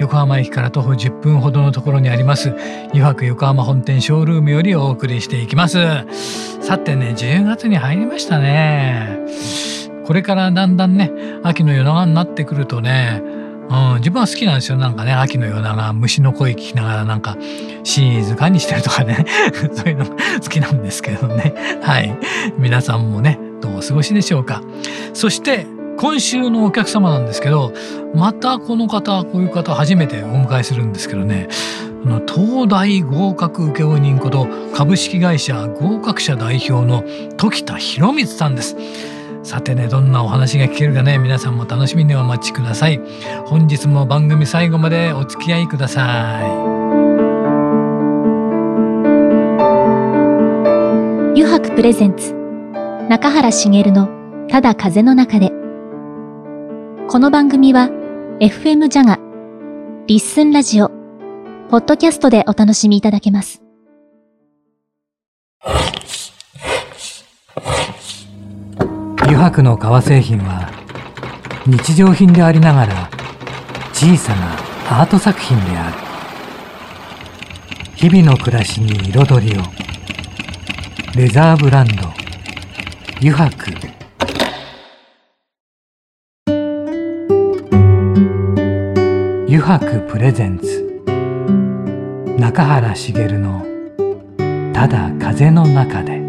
横浜駅から徒歩10分ほどのところにあります油白横浜本店ショールームよりお送りしていきます。さてね10月に入りましたね。これからだんだんね秋の夜長になってくるとねうん、自分は好きなんですよ。なんかね秋の夜長虫の声聞きながらなんか静かにしてるとかね そういうの 好きなんですけどね。はい。皆さんもねどうお過ごしでしょうか。そして今週のお客様なんですけどまたこの方こういう方初めてお迎えするんですけどね。東大合格請負人こと株式会社合格者代表の時田博光さんです。さてねどんなお話が聞けるかね皆さんも楽しみにお待ちください。本日も番組最後までお付き合いください。油白プレゼンツ中原茂のただ風の中で。この番組は FM ジャガリッスンラジオポッドキャストでお楽しみいただけます。油白の革製品は日常品でありながら小さなアート作品である。日々の暮らしに彩りを。レザーブランド油白。白プレゼンツ。中原茂の「ただ風の中で」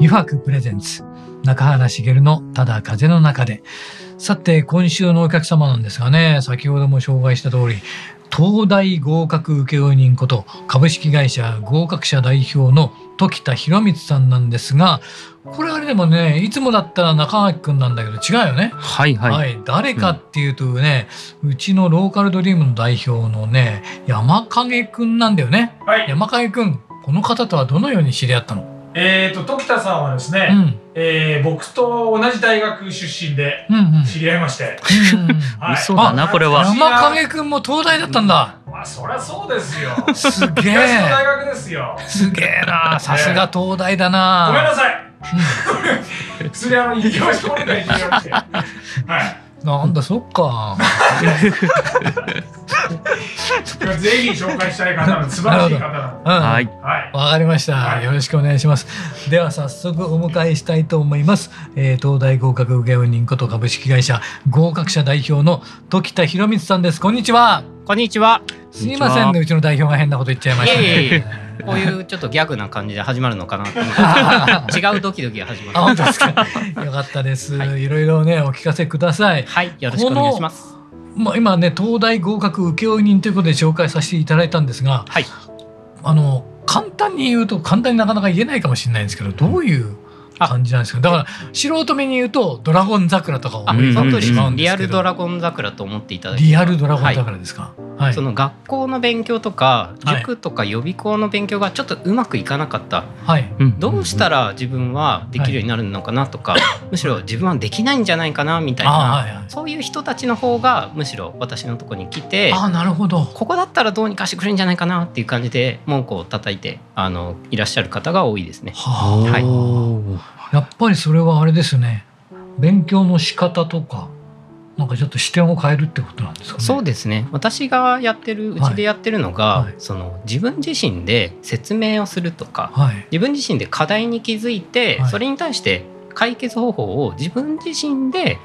油白プレゼンツ。中原茂の「ただ風の中で」さて今週のお客様なんですがね先ほども紹介した通り東大合格請負人こと株式会社合格者代表の時田博光さんなんですがこれあれでもねいつもだったら中垣君なんだけど違うよね。はいはい。はい、誰かっていうとね、うん、うちのローカルドリームの代表のね山影君なんだよね。はい、山影君この方とはどのように知り合ったの？えーと、時田さんはですね、うん、えー、僕と同じ大学出身で知り合いまして、うんうんはい、嘘だなこれは。山影君も東大だったんだ、まあそりゃそうですよ。すげえ。大学ですよ。すげえな。さすが東大だな、ごめんなさい、うん、普通にあの行きましょうねはいなんだそっか。ぜひ紹介したい方の素晴らしい方なの、うん、はい。わかりました、はい、よろしくお願いします。では早速お迎えしたいと思います、えー、東大合格請負人こと株式会社合格者代表の時田博光さんです。こんにちはこんにちはすいませんねうちの代表が変なこと言っちゃいましたね こういうちょっとギャグな感じで始まるのかなと思って 違うドキドキが始まる。本当ですか？よかったです、はい。いろいろねお聞かせください。はい、よろしくお願いします。まあ今ね東大合格請負人ということで紹介させていただいたんですが、はい、あの簡単に言うと簡単になかなか言えないかもしれないんですけど、どういう感じなんですけどだから素人目に言うと「ドラゴン桜」とかを思ってしまうんですけど。リアルドラゴン桜と思っていただリアルドラゴン桜ですか、はい、その学校の勉強とか塾とか予備校の勉強がちょっとうまくいかなかった、はい、どうしたら自分はできるようになるのかなとか、はい、むしろ自分はできないんじゃないかなみたいな、はいはい、そういう人たちの方がむしろ私のところに来てあなるほど。ここだったらどうにかしてくれるんじゃないかなっていう感じで文句を叩いてあのいらっしゃる方が多いですね。は、はいやっぱりそれはあれですね。勉強の仕方とかなんかちょっと視点を変えるってことなんですか、ね、そうですね。私がやってるうちでやってるのが、はい。はい、その自分自身で説明をするとか、はい、自分自身で課題に気づいて、それに対して解決方法を自分自身で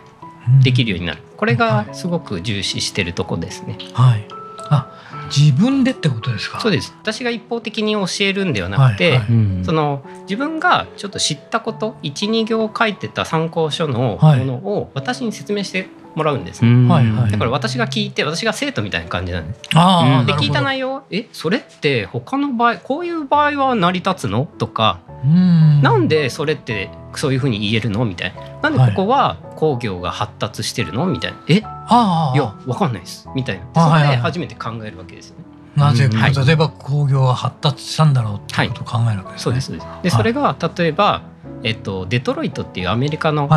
できるようになる、うん、これがすごく重視してるとこですね。はい、あ自分でってことですか？そうです。私が一方的に教えるんではなくて、はいはい、その自分がちょっと知ったこと12行書いてた参考書のものを私に説明してもらうんです、ね、はいはい、だから私が聞いて私が生徒みたいな感じなんで。すあで聞いた内容えそれって他の場合こういう場合は成り立つの？とか。ん。なんでそれってそういうふうに言えるの？みたいな。なんでここは工業が発達してるの？みたいな。え？あいやわかんないです。みたいな。それで初めて考えるわけですよね。なぜ、はい、例えば工業が発達したんだろうってことを考えるわけですね。はい、そうです。でそれが例えば、えっと、デトロイトっていうアメリカの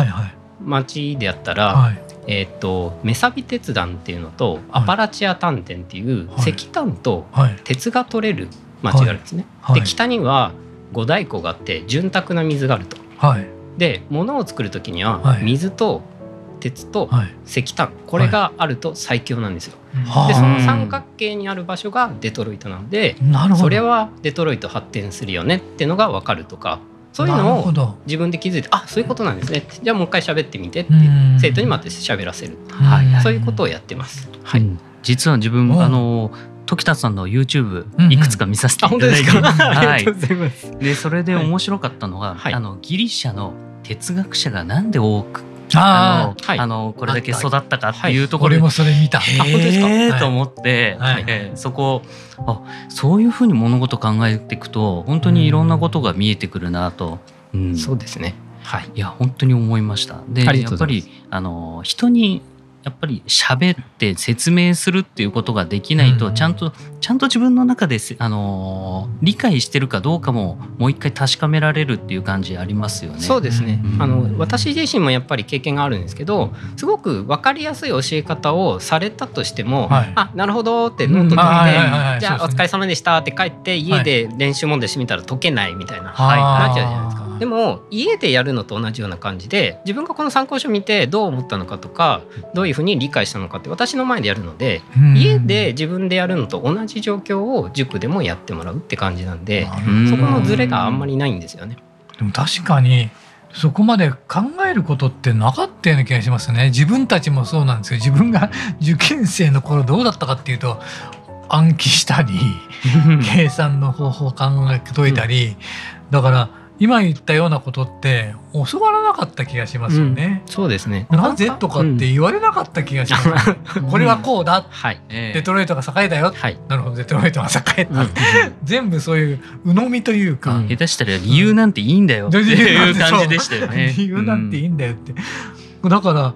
町であったら、はい。はい、えっと、メサビ鉄団っていうのとアパラチア炭田っていう石炭と鉄が取れる町があるんですね。で北には五大湖があって潤沢な水があると。で物を作る時には水と鉄と石炭、これがあると最強なんですよ。でその三角形にある場所がデトロイトなのでそれはデトロイト発展するよねっていうのが分かるとかそういうのを自分で気づいてあそういうことなんですね。じゃあもう一回喋ってみてって生徒にまた喋らせる、はい、そういうことをやってます。はい、実は自分あの時田さんの YouTube いくつか見させていただいて、うんうん、はい、でそれで面白かったのが、はい、あのギリシャの哲学者がなんで多くあの、はい、あのこれだけ育ったかっていうところで、はい、もそれ見た。本当ですか？えー、と思って、はいえー、そこあそういうふうに物事考えていくと本当にいろんなことが見えてくるなと。うん、そうですね。はい。いや本当に思いました。でやっぱりあの人にやっぱり喋って説明するっていうことができないと、ちゃんとちゃんと自分の中であの理解してるかどうかももう一回確かめられるっていう感じありますよね。そうですね。あの私自身もやっぱり経験があるんですけど、すごく分かりやすい教え方をされたとしても、はい、あなるほどってノート取って、じゃあお疲れ様でしたって帰って家で練習問題してみたら解けないみたいな、はい、なっちゃうじゃないですか。でも家でやるのと同じような感じで自分がこの参考書見てどう思ったのかとかどういうふうに理解したのかって私の前でやるので、家で自分でやるのと同じ状況を塾でもやってもらうって感じなんでそこのズレがあんまりないんですよね。でも確かにそこまで考えることってなかったような気がしますね。自分たちもそうなんですけど自分が受験生の頃どうだったかっていうと暗記したり 計算の方法を考え解いたり、だから今言ったようなことって教わらなかった気がしますよね。うん、そうですね。なぜとかって言われなかった気がします。うん、これはこうだ。はい、デトロイトが栄えたよ。はい、なるほどデトロイトが栄えた。うん、全部そういう鵜呑みというか、下手したら理由なんていいんだよっていう感じでしたよね。理由なんていいんだよって。だから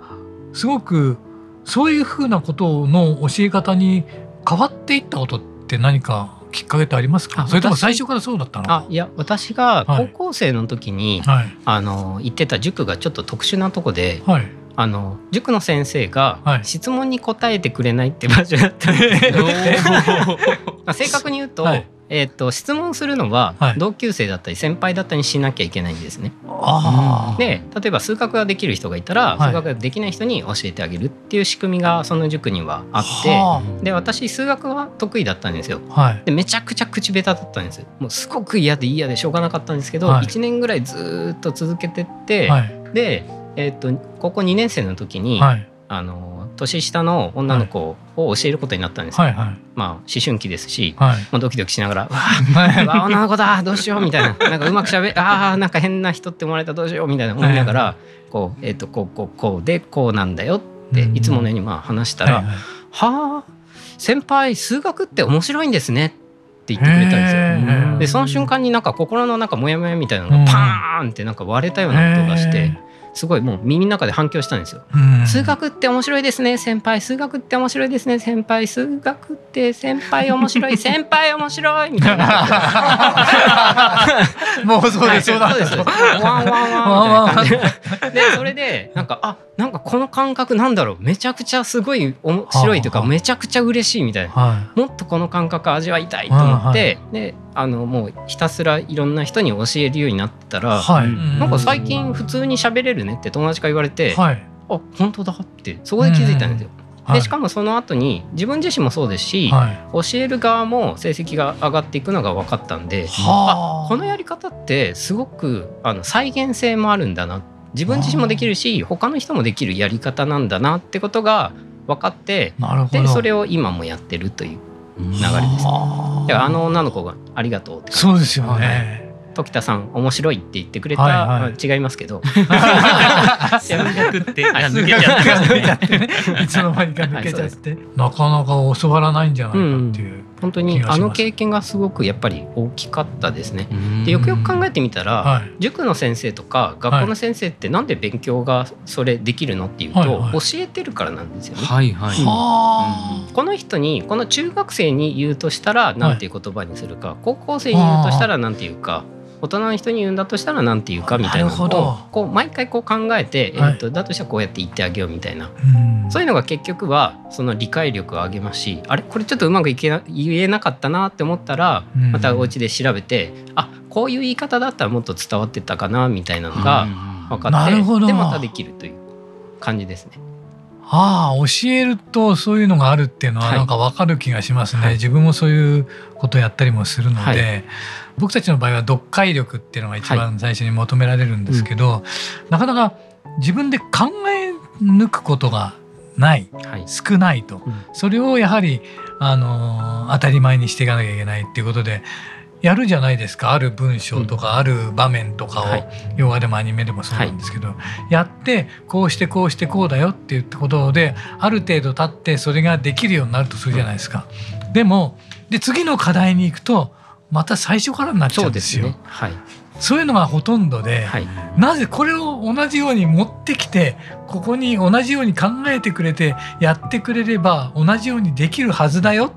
すごくそういうふうなことの教え方に変わっていったことって何かきっかけってありますか？それとも最初からそうだったの？あいや私が高校生の時に、はい、あの行ってた塾がちょっと特殊なとこで、はい、あの塾の先生が質問に答えてくれないって場所だったんですけど、正確に言うと、はい、えーと、質問するのは同級生だったり先輩だったりしなきゃいけないんですね。はい、で例えば数学ができる人がいたら、数学ができない人に教えてあげるっていう仕組みがその塾にはあってで私数学は得意だったんですよ。はい、でめちゃくちゃ口下手だったんですもうすごく嫌で嫌でしょうがなかったんですけど、はい、1年ぐらいずっと続けてって、で、えーと、高校2年生の時に、あの年下の女の子を教えることになったんです。よ、はいはい、まあ思春期ですし、はい、まあ、ドキドキしながら「わあ女の子だどうしよう」みたいな。なんかうまくしゃべああなんか変な人って思われたらどうしようみたいな思いながらこう、えー、とこうこうこうでこうなんだよっていつものようにまあ話したら「はい、はい、はあ先輩数学って面白いんですね」って言ってくれたんですよ。でその瞬間になんか心の中モヤモヤみたいなのがパーンってなんか割れたような音がして。すごいもう耳の中で反響したんですよ。数学って面白いですね先輩。数学って面白いですね先輩。数学って先輩面白い 先輩面白いみたいな。もうそうです、そうなんです。ワンワンワンみたいな感じで。それでなんかあなんかこの感覚なんだろう。めちゃくちゃすごい面白いというかめちゃくちゃ嬉しいみたいな、もっとこの感覚味わいたいと思って、であのもうひたすらいろんな人に教えるようになったら、はい、なんか最近普通に喋れるねって友達から言われて、はい、あ本当だってそこで気づいたんですよ。でしかもその後に自分自身もそうですし、はい、教える側も成績が上がっていくのが分かったんで、あ。このやり方ってすごくあの再現性もあるんだな。自分自身もできるし他の人もできるやり方なんだなってことが分かってでそれを今もやってるという流れです、ね。だからあの女の子がありがとうってそうですよね。時田さん面白いって言ってくれた、はいはい、違いますけど。数学って。抜けちゃって。ね いつの間にか抜けちゃって、はい、なかなか教わらないんじゃないかっていう。うん本当にあの経験がすごくやっぱり大きかったですね。でよくよく考えてみたら、はい、塾の先生とか学校の先生ってなんで勉強がそれできるのっていうと、はいはい、教えてるからなんですよね。はいはい。うん、この人にこの中学生に言うとしたら何ていう言葉にするか、高校生に言うとしたら何ていうか。大人の人に言うんだとしたら何て言うかみたいなのをこう毎回こう考えて、えー、とだとしたらこうやって言ってあげようみたいな、そういうのが結局はその理解力を上げますしあれ？これちょっとうまくいけな言えなかったなって思ったらまたお家で調べて、あこういう言い方だったらもっと伝わってたかなみたいなのが分かって、でまたできるという感じですね。ああ教えるとそういうのがあるっていうのはなんか分かる気がしますね、はい、自分もそういうことやったりもするので、はい、僕たちの場合は読解力っていうのが一番最初に求められるんですけど、はいうん、なかなか自分で考え抜くことがない、少ないと、うん、それをやはり、あのー、当たり前にしていかなきゃいけないっていうことでやるじゃないですか。ある文章とかある場面とかを、洋画でもアニメでもそうなんですけど、やってこうしてこうしてこうだよっていうことである程度経ってそれができるようになるとするじゃないですか。でもで次の課題に行くとまた最初からになっちゃうんですよ。はい、そういうのがほとんどで、はい、なぜこれを同じように持ってきてここに同じように考えてくれてやってくれれば同じようにできるはずだよ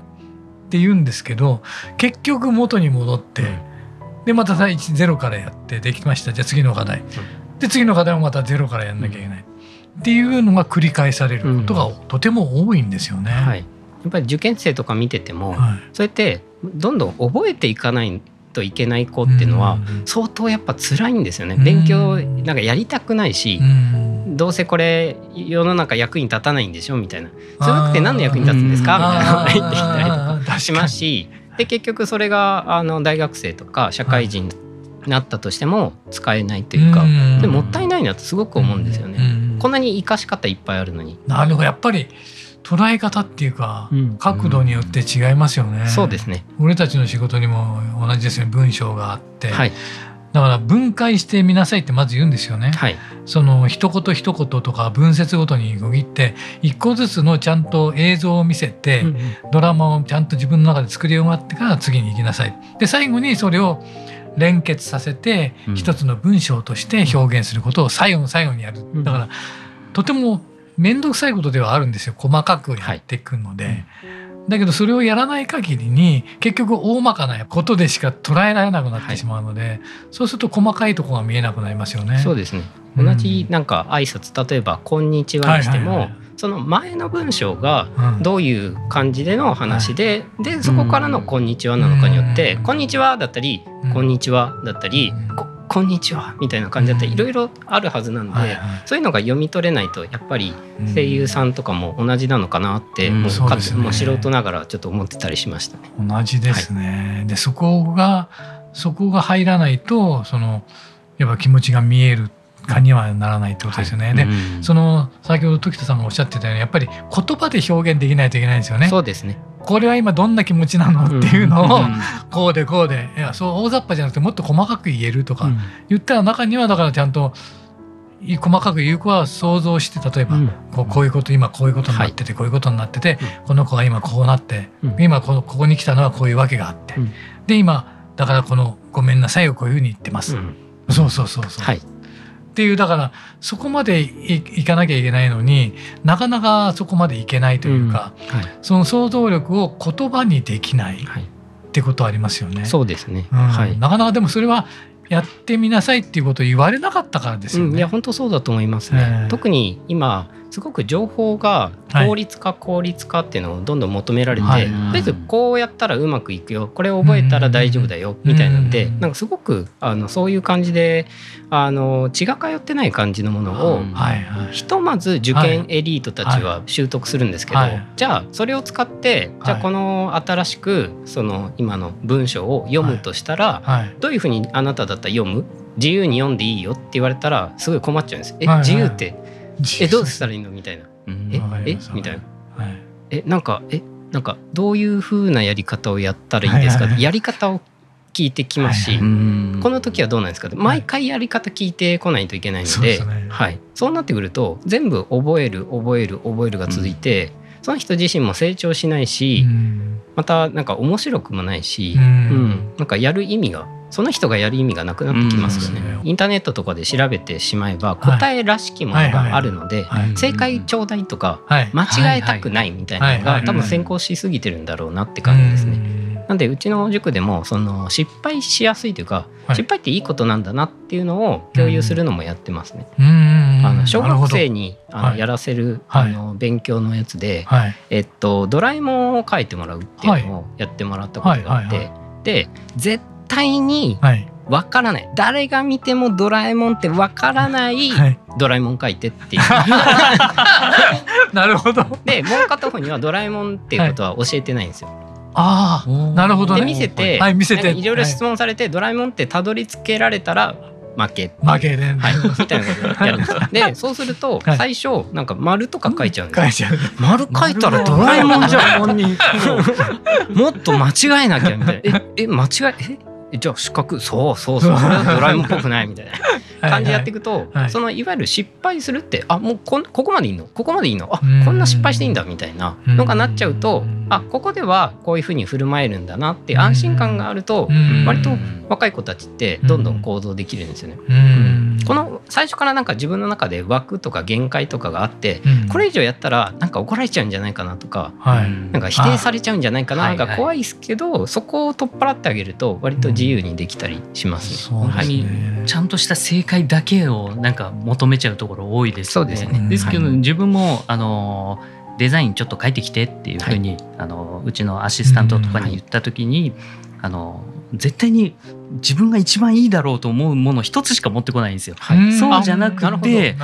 って言うんですけど結局元に戻って、うん、でまた第一ゼロからやってできました。じゃあ次の課題、うん、で次の課題もまたゼロからやんなきゃいけない、うん、っていうのが繰り返されることがとても多いんですよね。はい、やっぱり受験生とか見てても、はい、そうやってどんどん覚えていかないといけない子っていうのは相当やっぱ辛いんですよね。勉強なんかやりたくないし、どうせこれ世の中役に立たないんでしょみたいな「数学って何の役に立つんですか?」みたいな言ってきたりとかしますしで結局それがあの大学生とか社会人になったとしても使えないというかでもったいないなとすごく思うんですよね。こんなに生かし方いっぱいあるのに。なるほどやっぱり捉え方っていうか、角度によって違いますよね。そうですね。俺たちの仕事にも同じですね文章があって、はい、だから分解してみなさいってまず言うんですよね。はい、その一言一言とか文節ごとに区切って一個ずつのちゃんと映像を見せて、うんうん、ドラマをちゃんと自分の中で作り終わってから次に行きなさい。で最後にそれを連結させて一つの文章として表現することを最後の最後にやる。だからとても面倒くさいことではあるんですよ細かくやっていくので。はいだけどそれをやらない限りに結局大まかなことでしか捉えられなくなってしまうので、はい、そうすると細かいところが見えなくなりますよね。そうですね。同じなんか挨拶例えば「こんにちは」にしても、その前の文章がどういう感じでの話で、うん、でそこからの「こんにちは」なのかによって「こんにちは」だったり「こんにちは」だったり「こんにちは」みたいな感じだったらいろいろあるはずなんで、はいはい、そういうのが読み取れないとやっぱり声優さんとかも同じなのかなって、もうかね、もう素人ながらちょっと思ってたりしましたね。同じですね、はい、でそこがそこが入らないとそのやっぱ気持ちが見えるかにはならないってことですよね。はい、で、うん、その先ほど時田さんがおっしゃってたようにやっぱり言葉で表現できないといけないんですよね。そうですね。これは今どんな気持ちなのっていうのをこうでこうでいやそう大雑把じゃなくてもっと細かく言えるとか言ったら中にはだからちゃんと細かく言う子は想像して例えば、こうこういうこと今こういうことになってて、こういうことになってて、この子が今こうなって、今このここに来たのはこういうわけがあって、で今だからこの「ごめんなさい」をこういうふうに言ってます。そうそうそうそう。はいっていうだからそこまでいかなきゃいけないのになかなかそこまでいけないというか、うん。はい、その想像力を言葉にできない、ってことありますよね。そうですね、うん、はい、なかなかでもそれはやってみなさいっていうことを言われなかったからですよね。うん、いや本当そうだと思いますね。特に今すごく情報が効率化効率化っていうのをどんどん求められて、はい、とりあえずこうやったらうまくいくよ。これを覚えたら大丈夫だよみたいなんでなんかすごくあのそういう感じであの血が通ってない感じのものを、ひとまず受験エリートたちは習得するんですけど、じゃあそれを使ってじゃあこの新しくその今の文章を読むとしたら、どういうふうにあなただったら読む？自由に読んでいいよって言われたらすごい困っちゃうんです。え、自由ってえ どうしたらいいの？みたいな。ええ？みたいな。えなんかえ？なんかどういうふうなやり方をやったらいいですか、はいはい、やり方を聞聞いてきますし、はい、この時はどうなんですか？毎回やり方聞いてこないといけないので,、はいはい、そうなってくると全部覚える覚える覚えるが続いて、うん、その人自身も成長しないし、うん、またなんか面白くもないし、うん、なんかやる意味がその人がやる意味がなくなってきますよね、うん、インターネットとかで調べてしまえば答えらしきものがあるので正解ちょうだいとか間違えたくないみたいなのが多分先行しすぎてるんだろうなって感じですね。なんでうちの塾でもその失敗しやすいというか、はい、失敗っていいことなんだなっていうのを共有するのもやってますね。あの小学生にあのやらせる、あの勉強のやつで、はい、えっとドラえもんを書いてもらうっていうのをやってもらったことがあって、で絶対にわからない、誰が見てもドラえもんってわからない、ドラえもん書いてっていう。なるほど。でもう片方にはドラえもんっていうことは教えてないんですよ。ああ、なるほど、ね、で見せて、はい、見せて。いろい。ろ質問されて、はい、ドラえもんってたどり着けられたら負け。負けで、はい、みたいなことやるんですよ。でそうすると最初なんか丸とか書いちゃうんですよ。書いちゃう。丸書いたらドラえもんじゃん。もっと間違えなきゃみたいな。ええ間違ええ？じゃあ四角そうそうそうそれはドラえもんっぽくないみたいな。感じでやっていくとはい、そのいわゆる失敗するってあもうこここまでいいの？ここまでいいの？あこんな失敗していいんだみたいなのがなっちゃうとあここではこういうふうに振る舞えるんだなって安心感があると割と若い子たちってどんどん行動できるんですよね。この最初からなんか自分の中で枠とか限界とかがあって、これ以上やったらなんか怒られちゃうんじゃないかなとか、なんか否定されちゃうんじゃないかなが怖いですけど、そこを取っ払ってあげると割と自由にできたりしますね。はい、ちゃんとした正解だけをなんか求めちゃうところ多いです、ね、そうですね。ですけど、自分もあのデザインちょっと書いてきてっていうふうに、はい、あのうちのアシスタントとかに言った時に、あの絶対に自分が一番いいだろうと思うもの一つしか持ってこないんですよ。はい、そうじゃなくて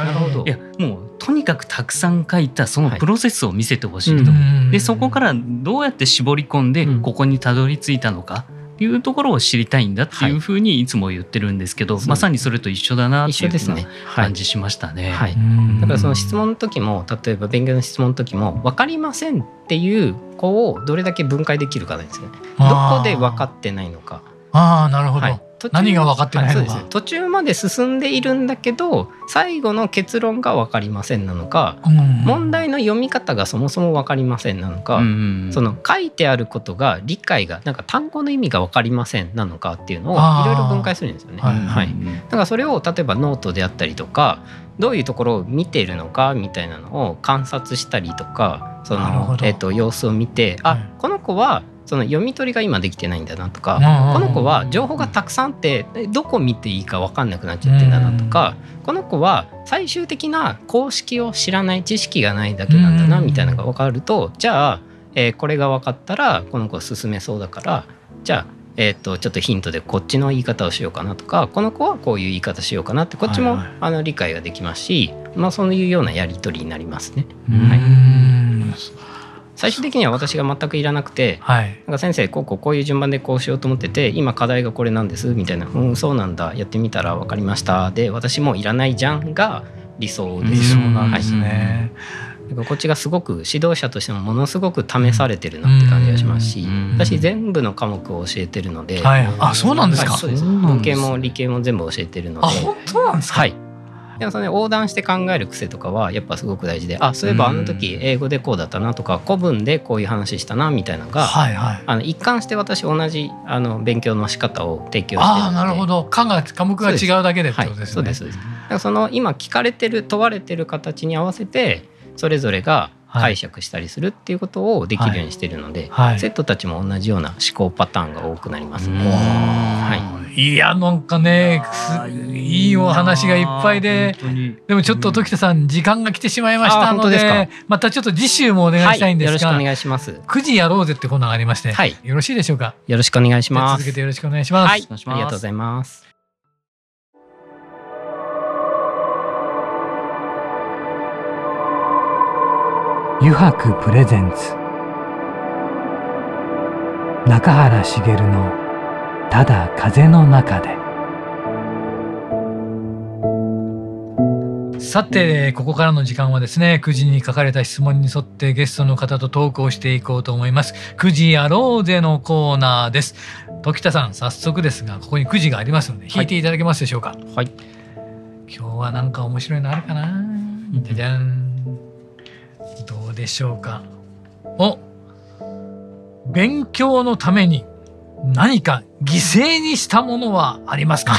いやもうとにかくたくさん書いたそのプロセスを見せてほしいと、はい、でそこからどうやって絞り込んでここにたどり着いたのか。っていうところを知りたいんだっていうふうにいつも言ってるんですけど、はい、まさにそれと一緒だなっていうな感じしましたね。はい、だからその質問の時も例えば勉強の質問の時も分かりませんっていう子をどれだけ分解できるかなんですよね。どこで分かってないのか。ああなるほど、はい、何が分かってないのか、ね、途中まで進んでいるんだけど最後の結論が分かりませんなのか、うん、問題の読み方がそもそも分かりませんなのか、うん、その書いてあることが理解がなんか単語の意味が分かりませんなのかっていうのをいろいろ分解するんですよね。はい、はい、だからそれを例えばノートであったりとかどういうところを見ているのかみたいなのを観察したりとかその、えーと、様子を見てあ、この子はその読み取りが今できてないんだなとか、この子は情報がたくさんあってどこ見ていいか分かんなくなっちゃってんだなとか、この子は最終的な公式を知らない知識がないだけなんだなみたいなのが分かると、じゃあ、えー、これが分かったらこの子は進めそうだからじゃあえー、とちょっとヒントでこっちの言い方をしようかなとかこの子はこういう言い方しようかなってこっちも、あの理解ができますし、まあ、そういうようなやり取りになりますね。はい最終的には私が全くいらなくて、はい、なんか先生こうこうこういう順番でこうしようと思ってて今課題がこれなんですみたいな「うんそうなんだ。やってみたら分かりました」で私もいらないじゃんが理想です。理想なんですね、はい、こっちがすごごく指導者としてもものすごく試されてるなって感じがしますし私全部の科目を教えてるので、はい、あそうなんですか、はい、そうです文系も理系も全部教えてるのであ本当なんですか、はいでもその、横断して考える癖とかはやっぱすごく大事であそういえばあの時英語でこうだったなとか古文でこういう話したなみたいなのが、はいはい、あの一貫して私同じあの勉強の仕方を提供してるので。あなるほど。科が科目が違うだけでってことですね。そうです、はい、だからその今聞かれてる問われてる形に合わせてそれぞれが解釈したりするっていうことをできるようにしてるので、はい。はい、生徒たちも同じような思考パターンが多くなりますね。はい、いやなんかねいいお話がいっぱいででもちょっと時田さん時間が来てしまいましたのでまたちょっと次週もお願いしたいんですが、はい、よろしくお願いします。9時やろうぜってコーナーがありまして、はい、よろしいでしょうか？よろしくお願いします。続けてよろしくお願いします、はい、ありがとうございます油白プレゼンツ。中原茂の「ただ風の中で」さてここからの時間はですね9時に書かれた質問に沿ってゲストの方とトークをしていこうと思います。9時やろうぜのコーナーです。時田さん早速ですがここにくじがありますので引いていただけますでしょうか？はい。今日はなんか面白いのあるかな？じゃじゃん。どうでしょうか？お勉強のために何か犠牲にしたものはありますか？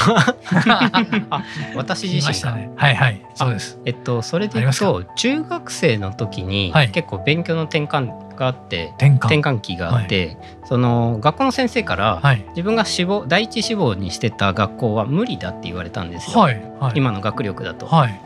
あ 私自身が、ね、はいはいそうです。えっとそれで言うと中学生の時に結構勉強の転換があって、転換。転換期があって、はい、その学校の先生から、はい、自分が志望第一志望にしてた学校は無理だって言われたんですよ、今の学力だと、はい、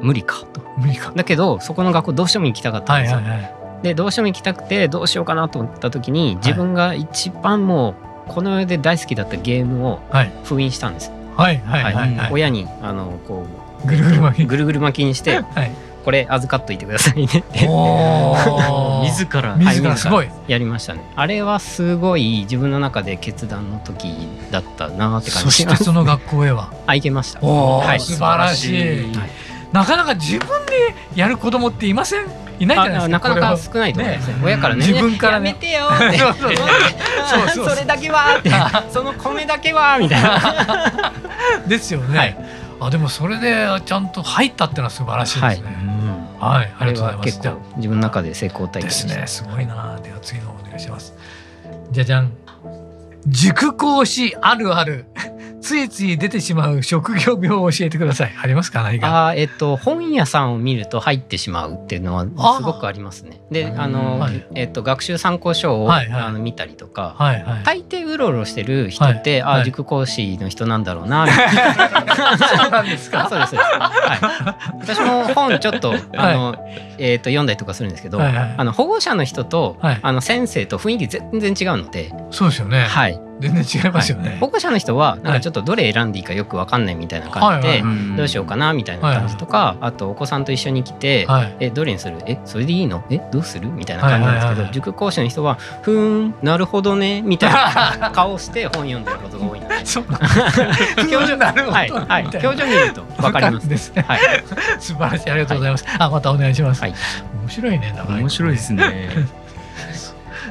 無理かと。無理か。だけどそこの学校どうしても行きたかったんですよ、はいはいはい。でどうしても行きたくてどうしようかなと思った時に自分が一番もうこの世で大好きだったゲームを封印したんです。はいはいはい、はい。はい、親にあのこうぐるぐる巻き。ぐるぐる巻きにして、はい、これ預かっといてくださいね。って 自ら自らすごい。やりましたね。あれはすごい自分の中で決断の時だったなって感じそしてその学校へは。あ行けました。はい、素晴らしい、はい、なかなか自分でやる子供っていません？いないじゃないですかなかなか少ないと思いますね。親からね。自分からね。やめてよ。そう それだけは その米だけはみたいな。ですよね、あでもそれでちゃんと入ったってのは素晴らしいですね。はい、ありがとうございます。結構自分の中で成功体験ですね。すごいな。では次のお願いします。じゃじゃん。塾講師あるあるついつい出てしまう職業病を教えてください。ありますか？何か。あえっと本屋さんを見ると入ってしまうっていうのはすごくありますね。で、あの、はい、えっと学習参考書を、はいはい、あの見たりとか、はいはい、大抵うろうろしてる人って、はい、あ塾講師の人なんだろうな みたいな。そうなんですか？そうです。はい。私も本ちょっと あの、えっと読んだりとかするんですけど、はいはい、あの保護者の人と、あの先生と雰囲気全然違うので。そうですよね。はい。全然違いますよね、はい、保護者の人はなんかちょっとどれ選んでいいかよく分かんないみたいな感じでどうしようかなみたいな感じとかあとお子さんと一緒に来て「えどれにする？えそれでいいのえどうする?」みたいな感じなんですけど塾講師の人は「ふーんなるほどね」みたいな 顔して本読んでることが多いので。表情 なるほどはい、はい、表情見ると分かりますですね、はい、素晴らしい。ありがとうございます、あまたお願いします、はい、面白いね面白いですね。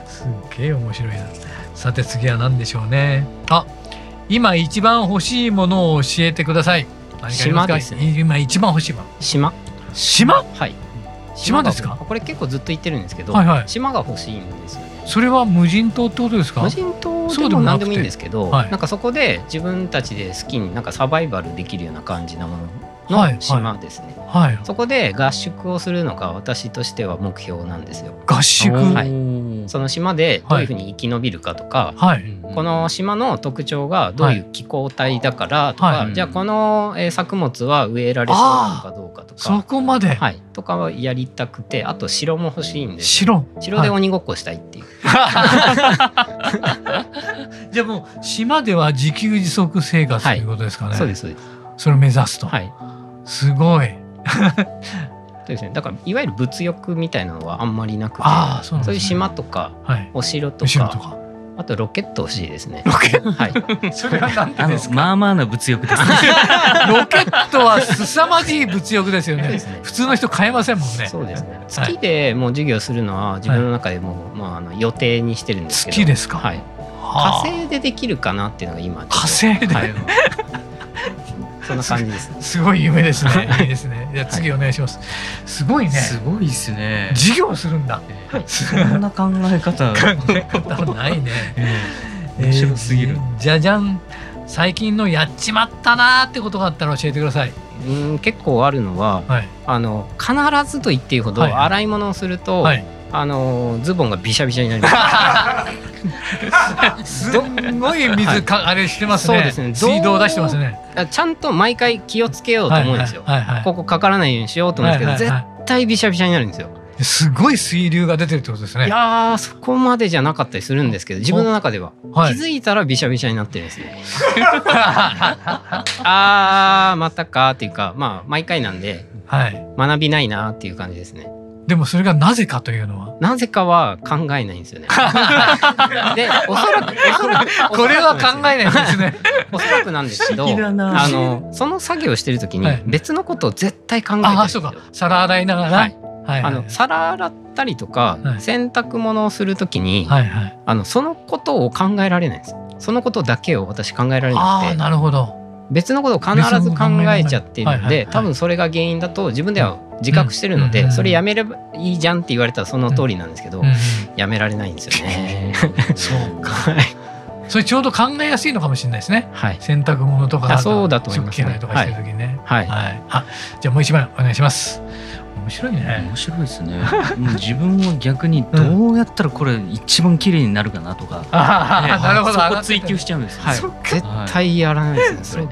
すっげえ面白いなさて次は何でしょうね。あ今一番欲しいものを教えてください。島ですね。今一番欲しいもの。島。島？はい。島ですか？これ結構ずっと言ってるんですけど、はいはい、島が欲しいんですよね。それは無人島ってことですか？無人島でも何でもいいんですけど、はい、なんかそこで自分たちで好きになんかサバイバルできるような感じなものの島ですね、はいはい、そこで合宿をするのが私としては目標なんですよ。合宿、はい、その島でどういうふうに生き延びるかとか、はい、この島の特徴がどういう気候帯だからとか、はい、じゃあこの作物は植えられそうなのかどうかとかそこまで、はい、とかはやりたくてあと城も欲しいんです城？城で鬼ごっこしたいっていう、はい、じゃあもう島では自給自足生活ということですかね、そうですそうです。それを目指すと、はい、すごい ですね、だからいわゆる物欲みたいなのはあんまりなくてそう、ね,、いう島とか、はい、お城とかあとロケット欲しいですね。ロケット、はい。それは何でですか？まあまあな物欲ですね。ロケットは凄まじい物欲ですよね。ね普通の人買えませんもんね。そうですね。月でもう授業するのは自分の中でも、はい、まああの予定にしてるんですけど。月ですか？はい。火星でできるかなっていうのが今火星で、はい、そんな感じです、すごい夢ですね。いいですね。じゃ次お願いします。すごいね。すごいですね。授業するんだ。そんな考え方。考え方ないね。面白すぎる。じゃじゃん。最近のやっちまったなってことがあったら教えてください。うん結構あるのは、はい、あの必ずと言っていいほど洗い物をすると、はい、あのズボンがびしゃびしゃになります。すごい水か、はい、あれしてますね。そうですね。水道出してますね。ちゃんと毎回気をつけようと思うんですよ。はいはいはいはい、ここかからないようにしようと思うんですけど、はいはいはい、絶対びしゃびしゃになるんですよ。すごい水流が出てるってことですね。いやそこまでじゃなかったりするんですけど、自分の中では、はい、気づいたらびしゃびしゃになってるんですね。ああまたかっていうか、まあ毎回なんで、はい、学びないなっていう感じですね。でもそれがなぜかというのは。なぜかは考えないんですよね。でおそらくおそらく これは考えないんですね。おそらくなんですけど あのその作業してる時に別のことを絶対考えてるんですよ。あ皿洗いながら、はい。はい。はい、あの皿洗ったりとか、はい、洗濯物をするときに、はいはい、あのそのことを考えられないんですそのことだけを私考えられなくて。なるほど。別のことを必ず考えちゃっているので多分それが原因だと自分では自覚してるので、それやめればいいじゃんって言われたらその通りなんですけど、やめられないんですよね。そうかそれちょうど考えやすいのかもしれないですね。はい、洗濯物とかそうだと思います、ね。とかしてる時ね。はい。はい。あ、じゃあもう一枚お願いします。面白いね。面白いですね。もう自分は逆にどうやったらこれ一番綺麗になるかなとか。ああ、なるほど。そこ追求しちゃうんです。はい。絶対やらないですね。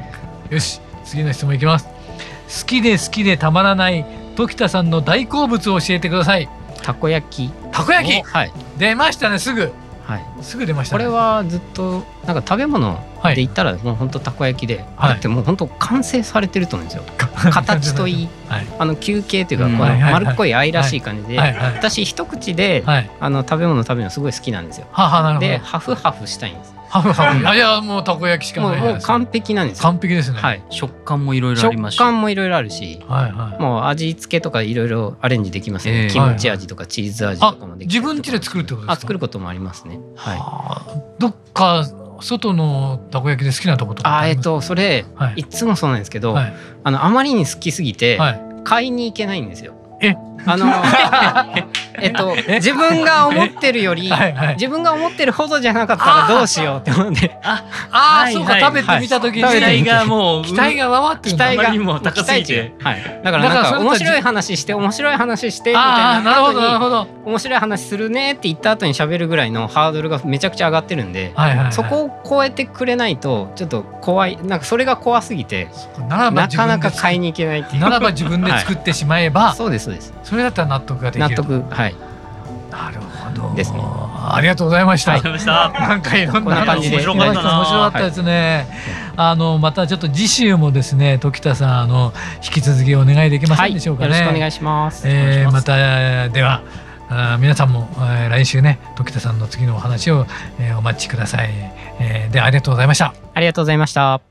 よし、次の質問いきます。好きで好きでたまらない時田さんの大好物を教えてください。たこ焼き。たこ焼き？はい。出ましたね、すぐ。はい、すぐ出ました、ね、これはずっとなんか食べ物で言ったらもう本当たこ焼きで、はい、だってもう本当完成されてると思うんですよ、形といい、はい、あの球形というかこの丸っこい愛らしい感じで、私一口で、あの食べ物食べるのすごい好きなんですよ、ははでハフハフしたいんですハフハフ。いやもうたこ焼きしかないもう完璧なんです完璧ですね。はい。食感もいろいろあります食感もいろいろあるし、はいはい。もう味付けとかいろいろアレンジできますね。キムチ味とかチーズ味とかもでき自分家で作るってことですか？あ作ることもありますね。はい。どっか外のたこ焼きで好きなとことあえっとそれ、い、つもそうなんですけど、あのあまりに好きすぎて、買いに行けないんですよ。え？あの えっと自分が思ってるより、はいはい、自分が思ってるほどじゃなかったらどうしようって思って ああ、そうか食べてみた時に期待がもう期待が回って期待がも高すぎて、はい、だからなんか面白い話して面白い話してみたいななるほどなるほど。面白い話するねって言った後に喋るぐらいのハードルがめちゃくちゃ上がってるんで、はいはいはい、そこを超えてくれないとちょっと怖いなんかそれが怖すぎてなかなか買いに行けないっていう。ならば自分で作ってしまえば、はい、そうですそうですそれだったら納得ができる納得はい。なるほど。ですね。ありがとうございました、はい、なんかいろんな感じで。面白かったですね、はい、あのまたちょっと次週もですね時田さんあの引き続きお願いできませんでしょうかね、はい、よろしくお願いします、えー、またではあ皆さんも、えー、来週ね時田さんの次のお話を、えー、お待ちください、えー、でありがとうございました。ありがとうございました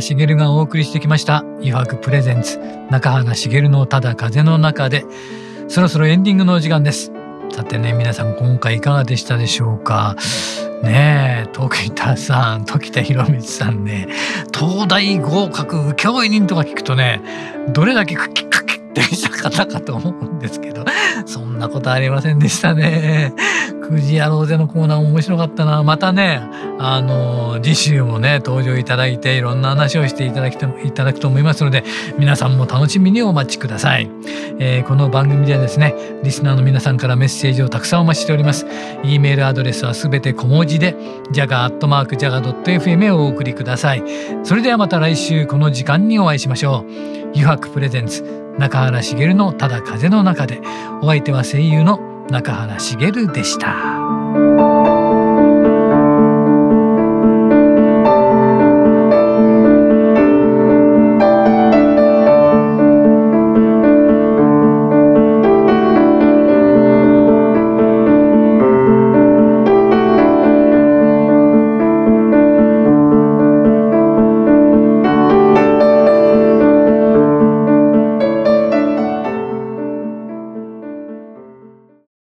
茂がお送りしてきました「余白プレゼンツ中原茂のただ風の中で」そろそろエンディングのお時間です。さてね皆さん今回いかがでしたでしょうか？ねえ時田さん時田博光さんね。東大合格請負人とか聞くとねどれだけクキクキってした方かと思うんですけどそんなことありませんでしたね。くじやろうぜのコーナー面白かったな。またね、あの、次週もね、登場いただいていろんな話をしていただきいただくと思いますので、皆さんも楽しみにお待ちください。えー、この番組ではですね、リスナーの皆さんからメッセージをたくさんお待ちしております。e メールアドレスはすべて小文字で、じゃが jaga.jaga.fm をお送りください。それではまた来週この時間にお会いしましょう。油白プレゼンツ中原茂のただ風の中でお相手は声優の中原茂でした。